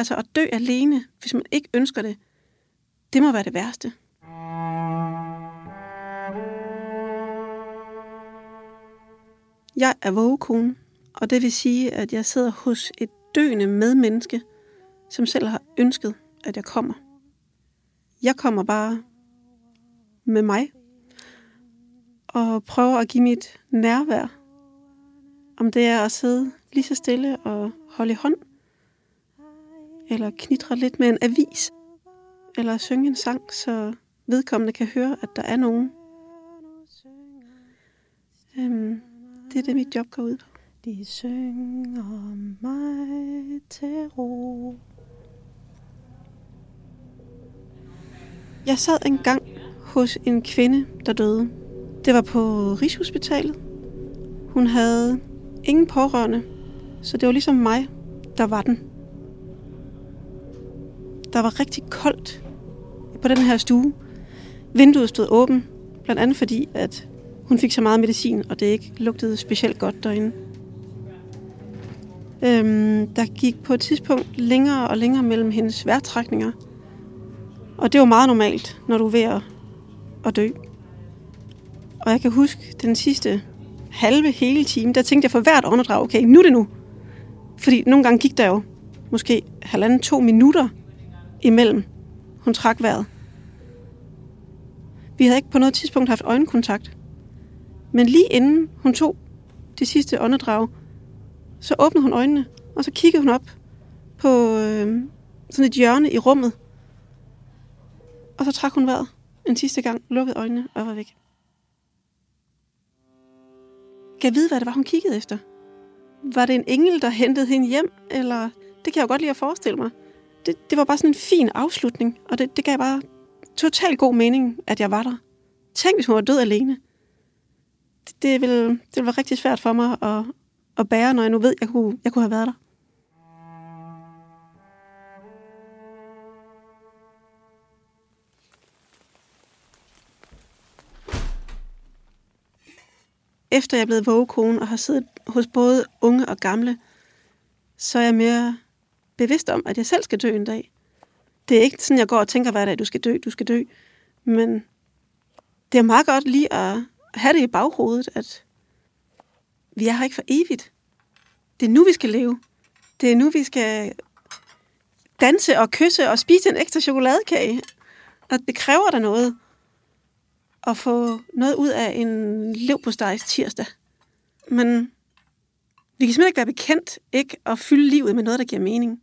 Altså at dø alene, hvis man ikke ønsker det, det må være det værste. Jeg er vågekone, og det vil sige, at jeg sidder hos et døende medmenneske, som selv har ønsket, at jeg kommer. Jeg kommer bare med mig og prøver at give mit nærvær. Om det er at sidde lige så stille og holde i hånd, eller knitre lidt med en avis, eller synge en sang, så vedkommende kan høre, at der er nogen. Øhm, det er det, mit job går ud på. De synger mig til ro. Jeg sad engang hos en kvinde, der døde. Det var på Rigshospitalet. Hun havde ingen pårørende, så det var ligesom mig, der var den. Der var rigtig koldt på den her stue. Vinduet stod åben, blandt andet fordi, at hun fik så meget medicin, og det ikke lugtede specielt godt derinde. Øhm, der gik på et tidspunkt længere og længere mellem hendes vejrtrækninger. Og det var meget normalt, når du er ved at, at dø. Og jeg kan huske den sidste halve hele time, der tænkte jeg for hvert åndedrag, okay, nu er det nu. Fordi nogle gange gik der jo måske halvanden to minutter imellem hun trak vejret. Vi havde ikke på noget tidspunkt haft øjenkontakt. Men lige inden hun tog det sidste åndedrag, så åbnede hun øjnene, og så kiggede hun op på øh, sådan et hjørne i rummet. Og så trak hun vejret en sidste gang, lukkede øjnene og var væk. Kan jeg vide, hvad det var, hun kiggede efter? Var det en engel, der hentede hende hjem? Eller det kan jeg jo godt lide at forestille mig. Det, det var bare sådan en fin afslutning, og det, det gav bare totalt god mening, at jeg var der. Tænk, hvis hun var død alene. Det, det, ville, det ville være rigtig svært for mig at, at bære, når jeg nu ved, at jeg kunne, jeg kunne have været der. Efter jeg er blevet vågekone og har siddet hos både unge og gamle, så er jeg mere bevidst om, at jeg selv skal dø en dag. Det er ikke sådan, jeg går og tænker hver dag, du skal dø, du skal dø. Men det er meget godt lige at have det i baghovedet, at vi er her ikke for evigt. Det er nu, vi skal leve. Det er nu, vi skal danse og kysse og spise en ekstra chokoladekage. Og det kræver der noget at få noget ud af en lev på tirsdag. Men vi kan simpelthen ikke være bekendt ikke at fylde livet med noget, der giver mening.